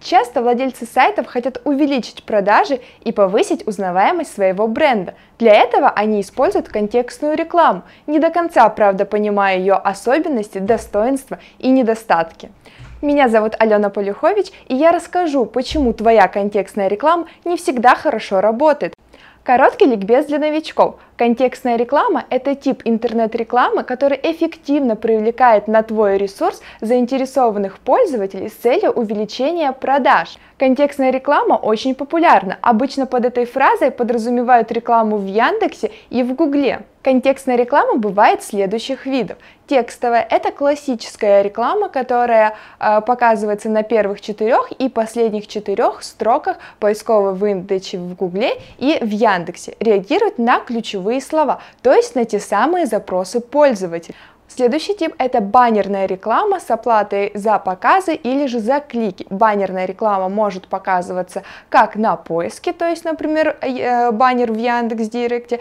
Часто владельцы сайтов хотят увеличить продажи и повысить узнаваемость своего бренда. Для этого они используют контекстную рекламу, не до конца, правда, понимая ее особенности, достоинства и недостатки. Меня зовут Алена Полюхович, и я расскажу, почему твоя контекстная реклама не всегда хорошо работает. Короткий ликбез для новичков. Контекстная реклама – это тип интернет-рекламы, который эффективно привлекает на твой ресурс заинтересованных пользователей с целью увеличения продаж. Контекстная реклама очень популярна. Обычно под этой фразой подразумевают рекламу в Яндексе и в Гугле. Контекстная реклама бывает следующих видов. Текстовая – это классическая реклама, которая э, показывается на первых четырех и последних четырех строках поисковой выдачи в Гугле и в Яндексе. Реагирует на ключевые ключевые слова, то есть на те самые запросы пользователя. Следующий тип – это баннерная реклама с оплатой за показы или же за клики. Баннерная реклама может показываться как на поиске, то есть, например, э, баннер в Яндекс.Директе, э,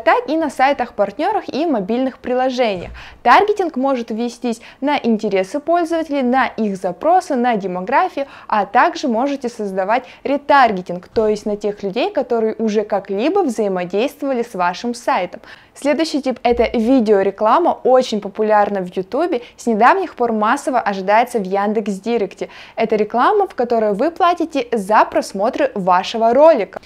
так и на сайтах партнерах и мобильных приложениях. Таргетинг может вестись на интересы пользователей, на их запросы, на демографию, а также можете создавать ретаргетинг, то есть на тех людей, которые уже как-либо взаимодействовали с вашим сайтом. Следующий тип – это видеореклама, очень популярна в YouTube, с недавних пор массово ожидается в Яндекс.Директе. Это реклама, в которой вы платите за просмотр вашего ролика.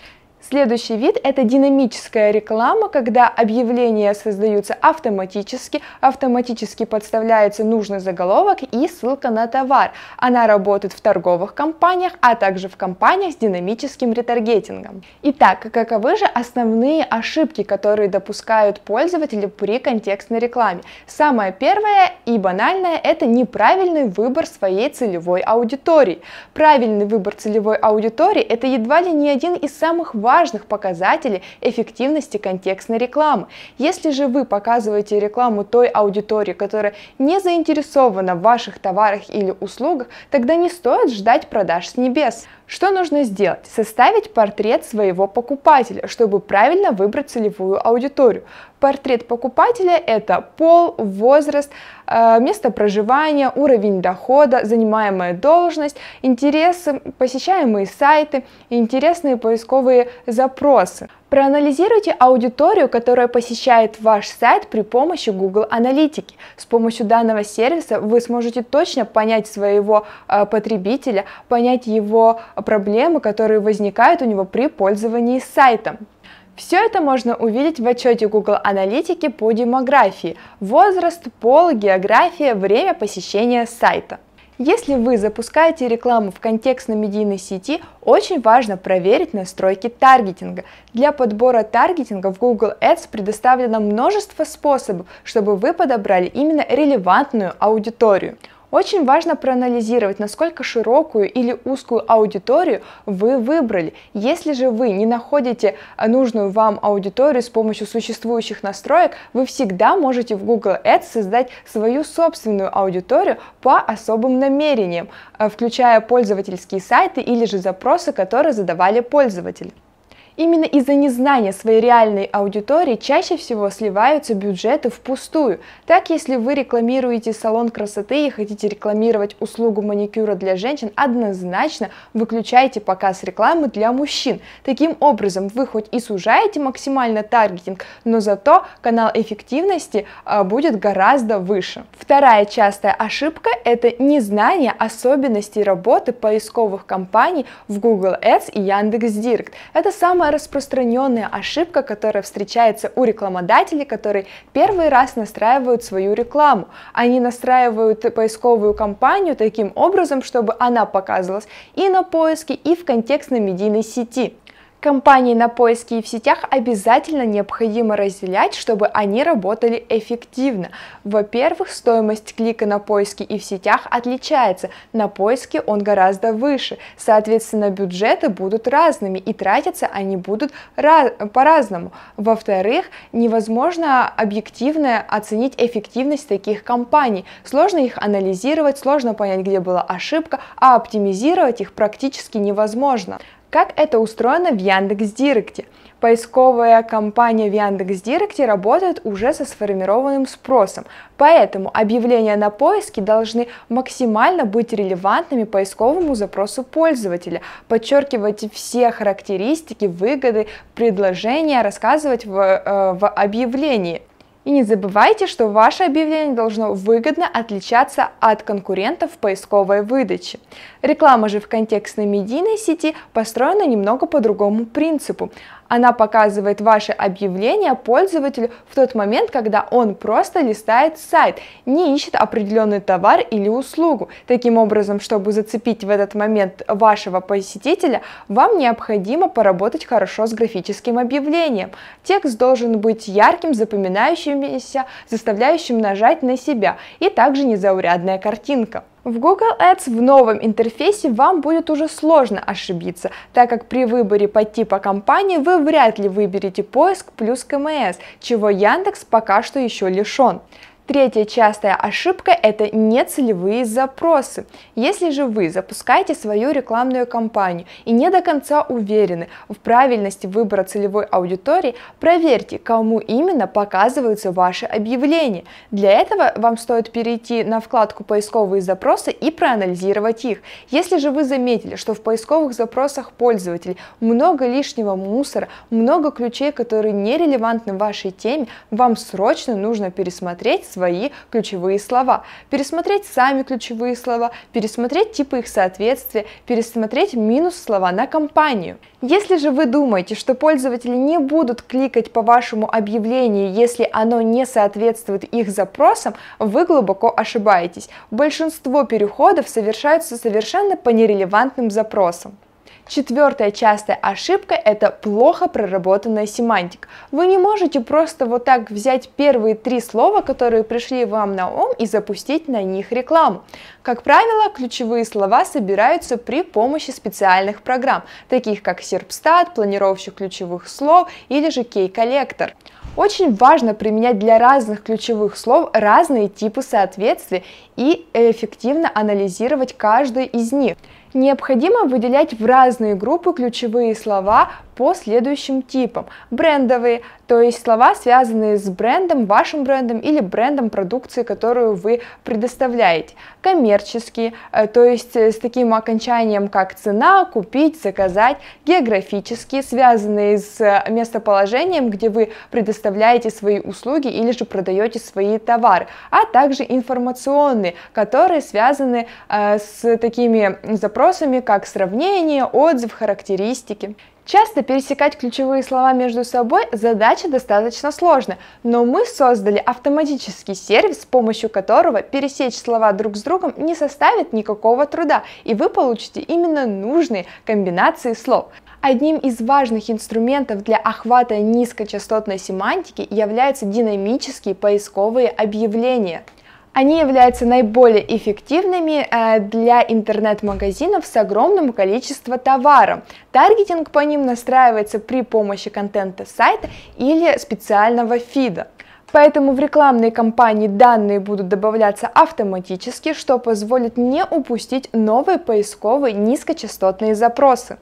Следующий вид – это динамическая реклама, когда объявления создаются автоматически, автоматически подставляется нужный заголовок и ссылка на товар. Она работает в торговых компаниях, а также в компаниях с динамическим ретаргетингом. Итак, каковы же основные ошибки, которые допускают пользователи при контекстной рекламе? Самое первое и банальное – это неправильный выбор своей целевой аудитории. Правильный выбор целевой аудитории – это едва ли не один из самых важных важных показателей эффективности контекстной рекламы. Если же вы показываете рекламу той аудитории, которая не заинтересована в ваших товарах или услугах, тогда не стоит ждать продаж с небес. Что нужно сделать? Составить портрет своего покупателя, чтобы правильно выбрать целевую аудиторию. Портрет покупателя – это пол, возраст, э, место проживания, уровень дохода, занимаемая должность, интересы, посещаемые сайты, интересные поисковые запросы. Проанализируйте аудиторию, которая посещает ваш сайт при помощи Google Аналитики. С помощью данного сервиса вы сможете точно понять своего э, потребителя, понять его проблемы, которые возникают у него при пользовании сайтом. Все это можно увидеть в отчете Google Аналитики по демографии, возраст, пол, география, время посещения сайта. Если вы запускаете рекламу в контекстно-медийной сети, очень важно проверить настройки таргетинга. Для подбора таргетинга в Google Ads предоставлено множество способов, чтобы вы подобрали именно релевантную аудиторию. Очень важно проанализировать, насколько широкую или узкую аудиторию вы выбрали. Если же вы не находите нужную вам аудиторию с помощью существующих настроек, вы всегда можете в Google Ads создать свою собственную аудиторию по особым намерениям, э, включая пользовательские сайты или же запросы, которые задавали пользователи. Именно из-за незнания своей реальной аудитории чаще всего сливаются бюджеты впустую. Так, если вы рекламируете салон красоты и хотите рекламировать услугу маникюра для женщин, однозначно выключайте показ рекламы для мужчин. Таким образом, вы хоть и сужаете максимально таргетинг, но зато канал эффективности а, будет гораздо выше. Вторая частая ошибка – это незнание особенностей работы поисковых компаний в Google Ads и Яндекс.Директ. Это распространенная ошибка, которая встречается у рекламодателей, которые первый раз настраивают свою рекламу. Они настраивают поисковую кампанию таким образом, чтобы она показывалась и на поиске, и в контекстной медийной сети. Компании на поиске и в сетях обязательно необходимо разделять, чтобы они работали эффективно. Во-первых, стоимость клика на поиске и в сетях отличается. На поиске он гораздо выше. Соответственно, бюджеты будут разными и тратятся они будут по-разному. Во-вторых, невозможно объективно оценить эффективность таких компаний. Сложно их анализировать, сложно понять, где была ошибка, а оптимизировать их практически невозможно. Как это устроено в Яндекс.Директе? Поисковая компания в Яндекс.Директе работает уже со сформированным спросом, поэтому объявления на поиске должны максимально быть релевантными поисковому запросу пользователя, подчеркивать все характеристики, выгоды, предложения, рассказывать в, э, в объявлении. И не забывайте, что ваше объявление должно выгодно отличаться от конкурентов в поисковой выдаче. Реклама же в контекстной медийной сети построена немного по другому принципу. Она показывает ваше объявление пользователю в тот момент, когда он просто листает сайт, не ищет определенный товар или услугу. Таким образом, чтобы зацепить в этот момент вашего посетителя, вам необходимо поработать хорошо с графическим объявлением. Текст должен быть ярким, запоминающимся, заставляющим нажать на себя, и также незаурядная картинка. В Google Ads в новом интерфейсе вам будет уже сложно ошибиться, так как при выборе по типу компании вы вряд ли выберете поиск плюс КМС, чего Яндекс пока что еще лишен. Третья частая ошибка – это нецелевые запросы. Если же вы запускаете свою рекламную кампанию и не до конца уверены в правильности выбора целевой аудитории, проверьте, кому именно показываются ваши объявления. Для этого вам стоит перейти на вкладку «Поисковые запросы» и проанализировать их. Если же вы заметили, что в поисковых запросах пользователей много лишнего мусора, много ключей, которые не релевантны вашей теме, вам срочно нужно пересмотреть свои ключевые слова, пересмотреть сами ключевые слова, пересмотреть типы их соответствия, пересмотреть минус слова на компанию. Если же вы думаете, что пользователи не будут кликать по вашему объявлению, если оно не соответствует их запросам, вы глубоко ошибаетесь. Большинство переходов совершаются совершенно по нерелевантным запросам. Четвертая частая ошибка – это плохо проработанная семантика. Вы не можете просто вот так взять первые три слова, которые пришли вам на ум, и запустить на них рекламу. Как правило, ключевые слова собираются при помощи специальных программ, таких как Serpstat, планировщик ключевых слов или же Key-коллектор. Очень важно применять для разных ключевых слов разные типы соответствия и эффективно анализировать каждый из них. Необходимо выделять в разные группы ключевые слова по следующим типам. Брендовые, то есть слова, связанные с брендом, вашим брендом или брендом продукции, которую вы предоставляете. Коммерческие, э, то есть э, с таким окончанием, как цена, купить, заказать. Географические, связанные с э, местоположением, где вы предоставляете свои услуги или же продаете свои товары. А также информационные, которые связаны с такими запросами, как сравнение, отзыв, характеристики. Часто пересекать ключевые слова между собой задача достаточно сложная, но мы создали автоматический сервис, с помощью которого пересечь слова друг с другом не составит никакого труда, и вы получите именно нужные комбинации слов. Одним из важных инструментов для охвата низкочастотной семантики являются динамические поисковые объявления. Они являются наиболее эффективными э, для интернет-магазинов с огромным количеством товаров. Таргетинг по ним настраивается при помощи контента сайта или специального фида. Поэтому в рекламной кампании данные будут добавляться автоматически, что позволит не упустить новые поисковые низкочастотные запросы.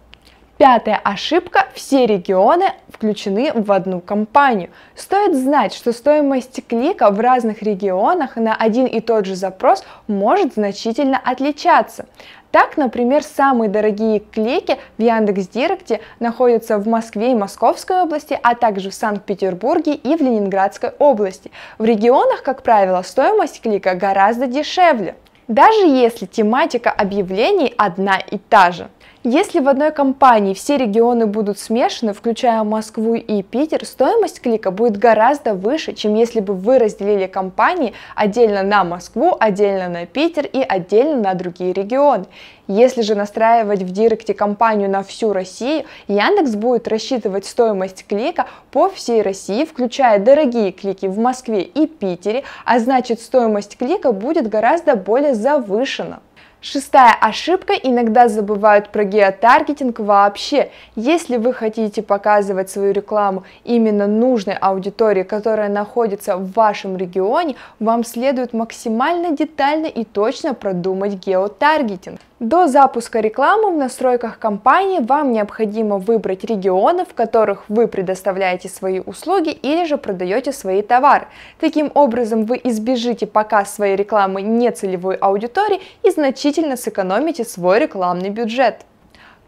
Пятая ошибка – все регионы включены в одну компанию. Стоит знать, что стоимость клика в разных регионах на один и тот же запрос может значительно отличаться. Так, например, самые дорогие клики в Яндекс.Директе находятся в Москве и Московской области, а также в Санкт-Петербурге и в Ленинградской области. В регионах, как правило, стоимость клика гораздо дешевле, даже если тематика объявлений одна и та же. Если в одной компании все регионы будут смешаны, включая Москву и Питер, стоимость клика будет гораздо выше, чем если бы вы разделили компании отдельно на Москву, отдельно на Питер и отдельно на другие регионы. Если же настраивать в Директе компанию на всю Россию, Яндекс будет рассчитывать стоимость клика по всей России, включая дорогие клики в Москве и Питере, а значит стоимость клика будет гораздо более завышена. Шестая ошибка. Иногда забывают про геотаргетинг вообще. Если вы хотите показывать свою рекламу именно нужной аудитории, которая находится в вашем регионе, вам следует максимально детально и точно продумать геотаргетинг. До запуска рекламы в настройках компании вам необходимо выбрать регионы, в которых вы предоставляете свои услуги или же продаете свои товары. Таким образом вы избежите показ своей рекламы нецелевой аудитории и значительно сэкономите свой рекламный бюджет.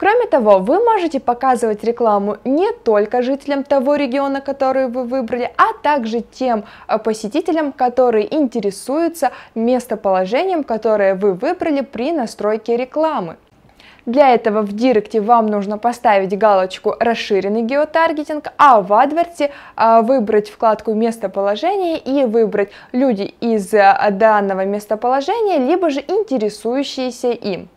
Кроме того, вы можете показывать рекламу не только жителям того региона, который вы выбрали, а также тем э, посетителям, которые интересуются местоположением, которое вы выбрали при настройке рекламы. Для этого в Директе вам нужно поставить галочку «Расширенный геотаргетинг», а в AdWords э, выбрать вкладку «Местоположение» и выбрать «Люди из э, данного местоположения», либо же интересующиеся им.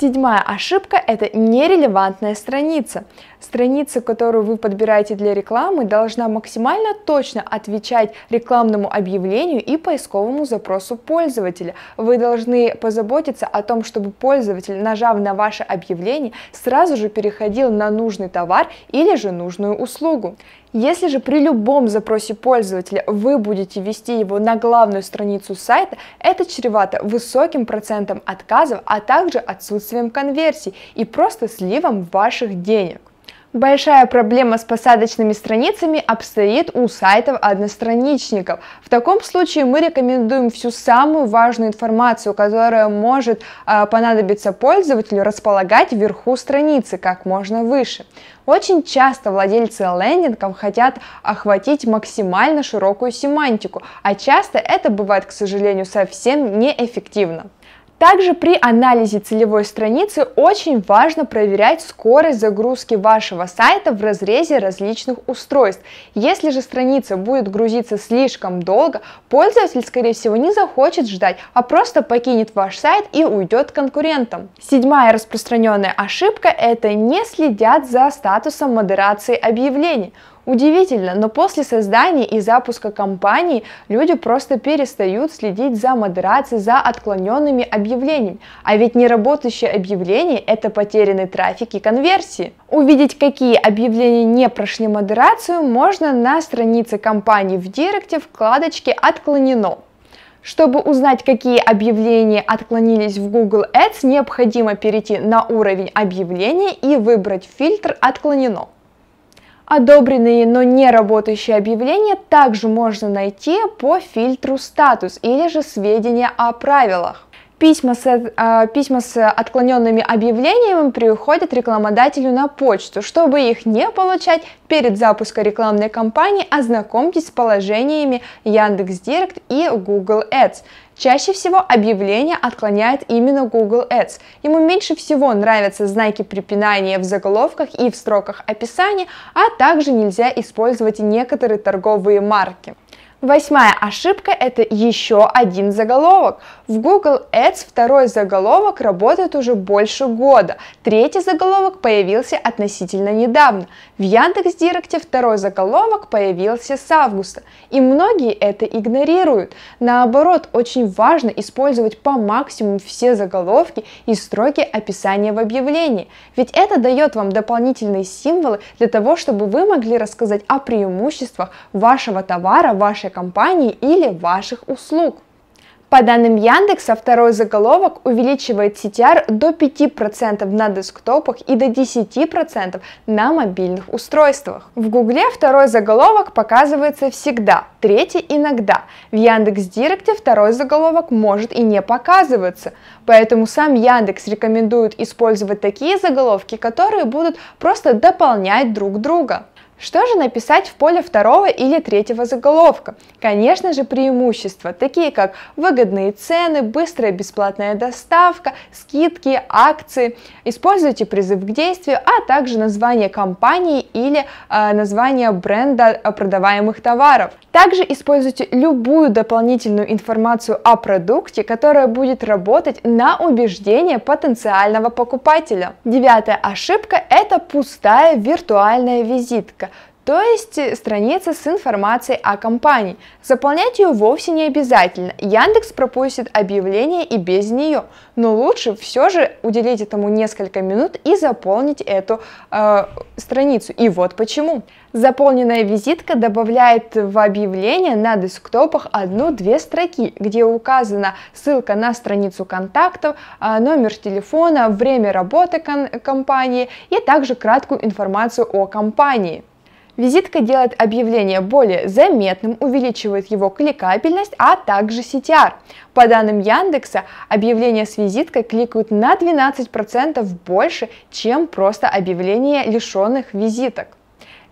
Седьмая ошибка – это нерелевантная страница. Страница, которую вы подбираете для рекламы, должна максимально точно отвечать рекламному объявлению и поисковому запросу пользователя. Вы должны позаботиться о том, чтобы пользователь, нажав на ваше объявление, сразу же переходил на нужный товар или же нужную услугу. Если же при любом запросе пользователя вы будете ввести его на главную страницу сайта, это чревато высоким процентом отказов, а также отсутствием конверсий и просто сливом ваших денег. Большая проблема с посадочными страницами обстоит у сайтов одностраничников. В таком случае мы рекомендуем всю самую важную информацию, которая может э, понадобиться пользователю, располагать вверху страницы как можно выше. Очень часто владельцы лендингов хотят охватить максимально широкую семантику, а часто это бывает, к сожалению, совсем неэффективно. Также при анализе целевой страницы очень важно проверять скорость загрузки вашего сайта в разрезе различных устройств. Если же страница будет грузиться слишком долго, пользователь, скорее всего, не захочет ждать, а просто покинет ваш сайт и уйдет к конкурентам. Седьмая распространенная ошибка – это не следят за статусом модерации объявлений. Удивительно, но после создания и запуска компании люди просто перестают следить за модерацией, за отклоненными объявлениями. А ведь неработающие объявления – это потерянный трафик и конверсии. Увидеть, какие объявления не прошли модерацию, можно на странице компании в Директе вкладочке «Отклонено». Чтобы узнать, какие объявления отклонились в Google Ads, необходимо перейти на уровень объявления и выбрать фильтр «Отклонено». Одобренные, но не работающие объявления также можно найти по фильтру «Статус» или же «Сведения о правилах». Письма с, э, письма с отклоненными объявлениями приходят рекламодателю на почту. Чтобы их не получать, перед запуском рекламной кампании ознакомьтесь с положениями Яндекс.Директ и Google Ads. Чаще всего объявление отклоняет именно Google Ads. Ему меньше всего нравятся знаки препинания в заголовках и в строках описания, а также нельзя использовать некоторые торговые марки. Восьмая ошибка – это еще один заголовок. В Google Ads второй заголовок работает уже больше года. Третий заголовок появился относительно недавно. В Яндекс.Директе второй заголовок появился с августа. И многие это игнорируют. Наоборот, очень важно использовать по максимуму все заголовки и строки описания в объявлении. Ведь это дает вам дополнительные символы для того, чтобы вы могли рассказать о преимуществах вашего товара, вашей компании или ваших услуг. По данным Яндекса, второй заголовок увеличивает CTR до 5% на десктопах и до 10% на мобильных устройствах. В Гугле второй заголовок показывается всегда, третий иногда. В Яндекс.Директе второй заголовок может и не показываться. Поэтому сам Яндекс рекомендует использовать такие заголовки, которые будут просто дополнять друг друга. Что же написать в поле второго или третьего заголовка? Конечно же преимущества, такие как выгодные цены, быстрая бесплатная доставка, скидки, акции. Используйте призыв к действию, а также название компании или э, название бренда продаваемых товаров. Также используйте любую дополнительную информацию о продукте, которая будет работать на убеждение потенциального покупателя. Девятая ошибка – это пустая виртуальная визитка то есть э, страница с информацией о компании. Заполнять ее вовсе не обязательно. Яндекс пропустит объявление и без нее, но лучше все же уделить этому несколько минут и заполнить эту э, страницу. И вот почему. Заполненная визитка добавляет в объявление на десктопах одну-две строки, где указана ссылка на страницу контактов, э, номер телефона, время работы компании и также краткую информацию о компании. Визитка делает объявление более заметным, увеличивает его кликабельность, а также CTR. По данным Яндекса, объявления с визиткой кликают на 12% больше, чем просто объявления лишенных визиток.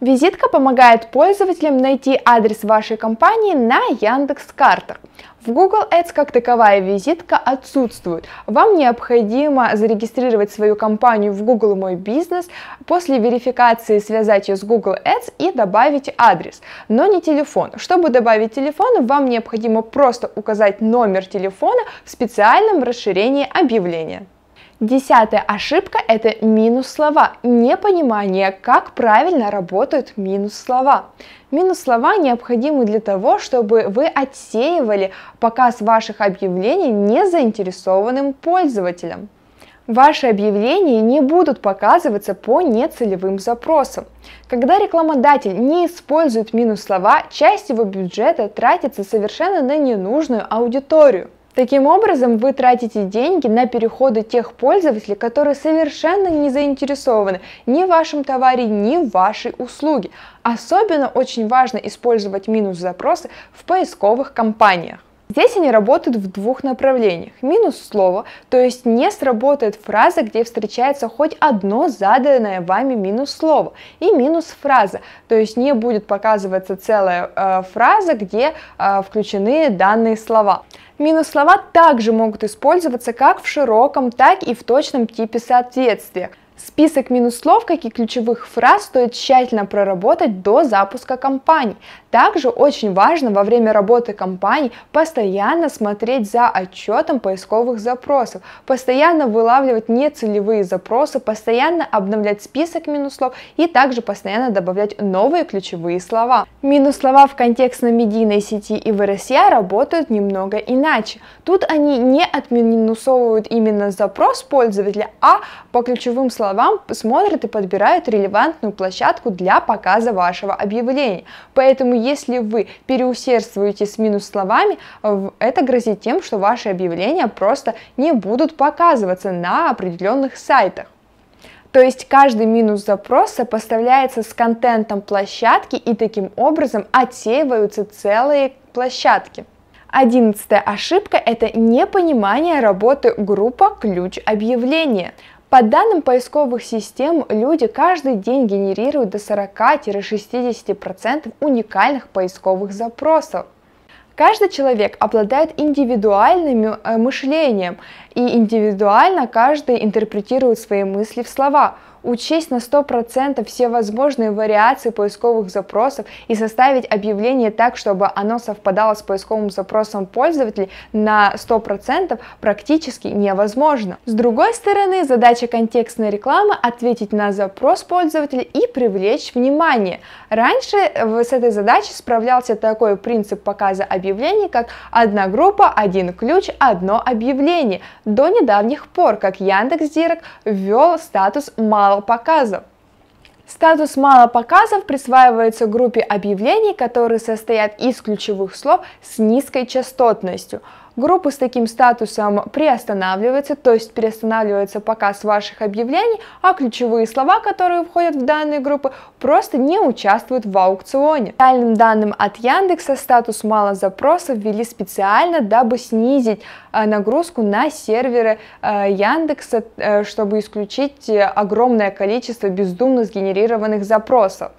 Визитка помогает пользователям найти адрес вашей компании на Яндекс Картах. В Google Ads как таковая визитка отсутствует. Вам необходимо зарегистрировать свою компанию в Google Мой Бизнес, после верификации связать ее с Google Ads и добавить адрес, но не телефон. Чтобы добавить телефон, вам необходимо просто указать номер телефона в специальном расширении объявления. Десятая ошибка – это минус слова, непонимание, как правильно работают минус слова. Минус слова необходимы для того, чтобы вы отсеивали показ ваших объявлений незаинтересованным пользователям. Ваши объявления не будут показываться по нецелевым запросам. Когда рекламодатель не использует минус слова, часть его бюджета тратится совершенно на ненужную аудиторию. Таким образом, вы тратите деньги на переходы тех пользователей, которые совершенно не заинтересованы ни в вашем товаре, ни в вашей услуге. Особенно очень важно использовать минус запросы в поисковых кампаниях. Здесь они работают в двух направлениях. Минус слово, то есть не сработает фраза, где встречается хоть одно заданное вами минус слово. И минус фраза, то есть не будет показываться целая э, фраза, где э, включены данные слова. Минус слова также могут использоваться как в широком, так и в точном типе соответствия. Список минус слов, как и ключевых фраз, стоит тщательно проработать до запуска кампании. Также очень важно во время работы кампании постоянно смотреть за отчетом поисковых запросов, постоянно вылавливать нецелевые запросы, постоянно обновлять список минус слов и также постоянно добавлять новые ключевые слова. Минус слова в контекстно-медийной сети и в RSA работают немного иначе. Тут они не отминусовывают именно запрос пользователя, а по ключевым словам смотрят и подбирают релевантную площадку для показа вашего объявления. Поэтому если вы переусердствуете с минус словами, это грозит тем, что ваши объявления просто не будут показываться на определенных сайтах. То есть каждый минус запрос сопоставляется с контентом площадки и таким образом отсеиваются целые площадки. Одиннадцатая ошибка – это непонимание работы группа ключ объявления. По данным поисковых систем, люди каждый день генерируют до 40-60% уникальных поисковых запросов. Каждый человек обладает индивидуальным э, мышлением, и индивидуально каждый интерпретирует свои мысли в слова – учесть на 100% все возможные вариации поисковых запросов и составить объявление так, чтобы оно совпадало с поисковым запросом пользователей на 100% практически невозможно. С другой стороны, задача контекстной рекламы ответить на запрос пользователя и привлечь внимание. Раньше с этой задачей справлялся такой принцип показа объявлений, как одна группа, один ключ, одно объявление. До недавних пор, как Яндекс.Директ ввел статус мало мало. Статус мало показов присваивается группе объявлений, которые состоят из ключевых слов с низкой частотностью – Группы с таким статусом приостанавливаются, то есть перестанавливается показ ваших объявлений, а ключевые слова, которые входят в данные группы, просто не участвуют в аукционе. Реальным данным от Яндекса статус мало запросов ввели специально, дабы снизить э, нагрузку на серверы э, Яндекса, э, чтобы исключить огромное количество бездумно сгенерированных запросов.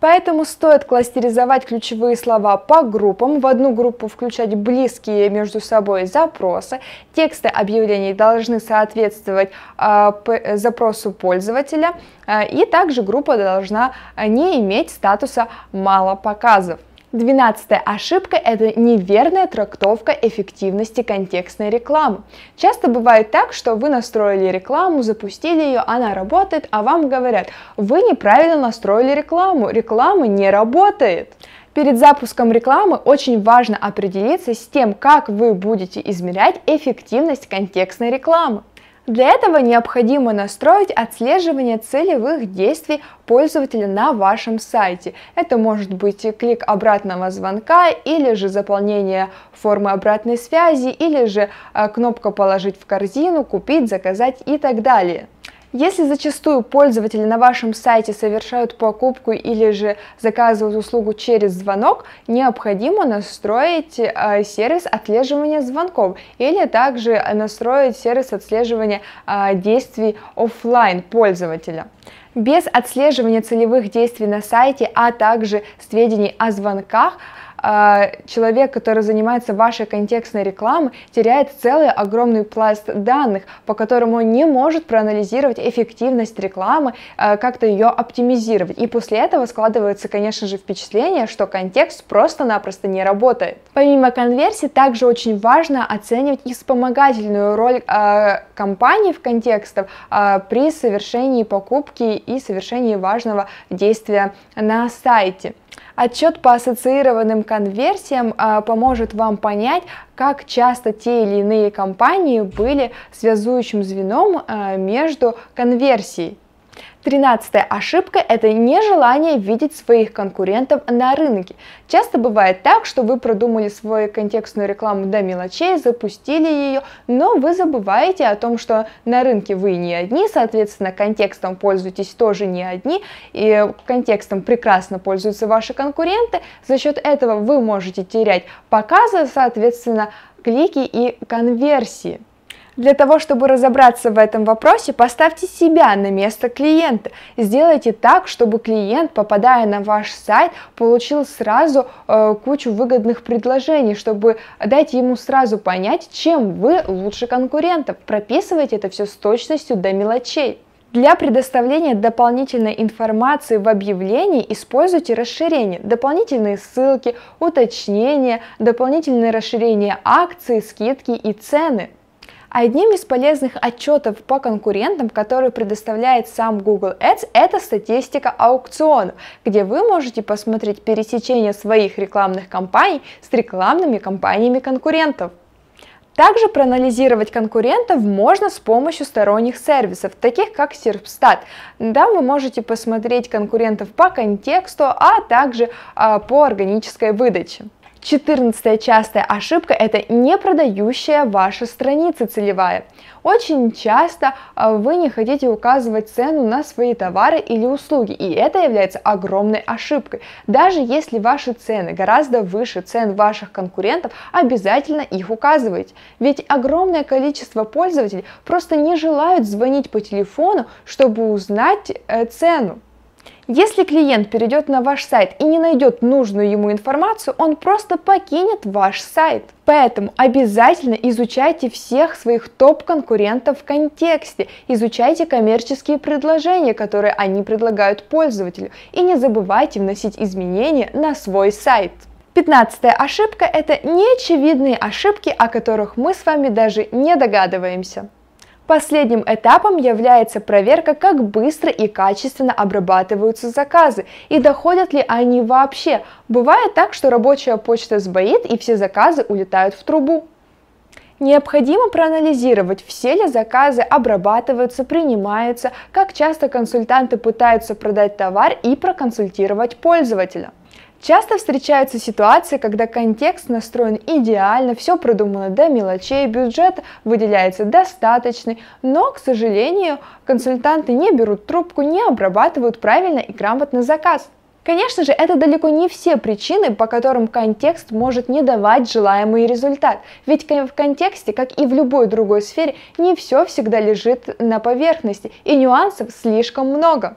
Поэтому стоит кластеризовать ключевые слова по группам, в одну группу включать близкие между собой запросы. Тексты объявлений должны соответствовать э, запросу пользователя, э, и также группа должна не иметь статуса «мало показов». Двенадцатая ошибка – это неверная трактовка эффективности контекстной рекламы. Часто бывает так, что вы настроили рекламу, запустили ее, она работает, а вам говорят, вы неправильно настроили рекламу, реклама не работает. Перед запуском рекламы очень важно определиться с тем, как вы будете измерять эффективность контекстной рекламы. Для этого необходимо настроить отслеживание целевых действий пользователя на вашем сайте. Это может быть клик обратного звонка, или же заполнение формы обратной связи, или же э, кнопка «Положить в корзину», «Купить», «Заказать» и так далее. Если зачастую пользователи на вашем сайте совершают покупку или же заказывают услугу через звонок, необходимо настроить э, сервис отслеживания звонков или также настроить сервис отслеживания э, действий офлайн пользователя. Без отслеживания целевых действий на сайте, а также сведений о звонках, а, человек, который занимается вашей контекстной рекламой, теряет целый огромный пласт данных, по которому он не может проанализировать эффективность рекламы, а, как-то ее оптимизировать. И после этого складывается, конечно же, впечатление, что контекст просто-напросто не работает. Помимо конверсии, также очень важно оценивать и вспомогательную роль э, компании в контекстах при совершении покупки и совершении важного действия на сайте. Отчет по ассоциированным конверсиям а, поможет вам понять, как часто те или иные компании были связующим звеном а, между конверсией. Тринадцатая ошибка – это нежелание видеть своих конкурентов на рынке. Часто бывает так, что вы продумали свою контекстную рекламу до мелочей, запустили ее, но вы забываете о том, что на рынке вы не одни, соответственно, контекстом пользуетесь тоже не одни, и контекстом прекрасно пользуются ваши конкуренты. За счет этого вы можете терять показы, соответственно, клики и конверсии. Для того, чтобы разобраться в этом вопросе, поставьте себя на место клиента. Сделайте так, чтобы клиент, попадая на ваш сайт, получил сразу э, кучу выгодных предложений, чтобы дать ему сразу понять, чем вы лучше конкурентов. Прописывайте это все с точностью до мелочей. Для предоставления дополнительной информации в объявлении используйте расширение, дополнительные ссылки, уточнения, дополнительное расширение акций, скидки и цены. Одним из полезных отчетов по конкурентам, который предоставляет сам Google Ads, это статистика аукционов, где вы можете посмотреть пересечение своих рекламных кампаний с рекламными кампаниями конкурентов. Также проанализировать конкурентов можно с помощью сторонних сервисов, таких как Serpstat. Там вы можете посмотреть конкурентов по контексту, а также а, по органической выдаче. Четырнадцатая частая ошибка – это не продающая ваша страница целевая. Очень часто а, вы не хотите указывать цену на свои товары или услуги, и это является огромной ошибкой. Даже если ваши цены гораздо выше цен ваших конкурентов, обязательно их указывайте. Ведь огромное количество пользователей просто не желают звонить по телефону, чтобы узнать э, цену. Если клиент перейдет на ваш сайт и не найдет нужную ему информацию, он просто покинет ваш сайт. Поэтому обязательно изучайте всех своих топ-конкурентов в контексте, изучайте коммерческие предложения, которые они предлагают пользователю, и не забывайте вносить изменения на свой сайт. Пятнадцатая ошибка – это неочевидные ошибки, о которых мы с вами даже не догадываемся. Последним этапом является проверка, как быстро и качественно обрабатываются заказы и доходят ли они вообще. Бывает так, что рабочая почта сбоит и все заказы улетают в трубу. Необходимо проанализировать, все ли заказы обрабатываются, принимаются, как часто консультанты пытаются продать товар и проконсультировать пользователя. Часто встречаются ситуации, когда контекст настроен идеально, все продумано до мелочей, бюджет выделяется достаточный, но, к сожалению, консультанты не берут трубку, не обрабатывают правильно и грамотно заказ. Конечно же, это далеко не все причины, по которым контекст может не давать желаемый результат. Ведь в контексте, как и в любой другой сфере, не все всегда лежит на поверхности, и нюансов слишком много.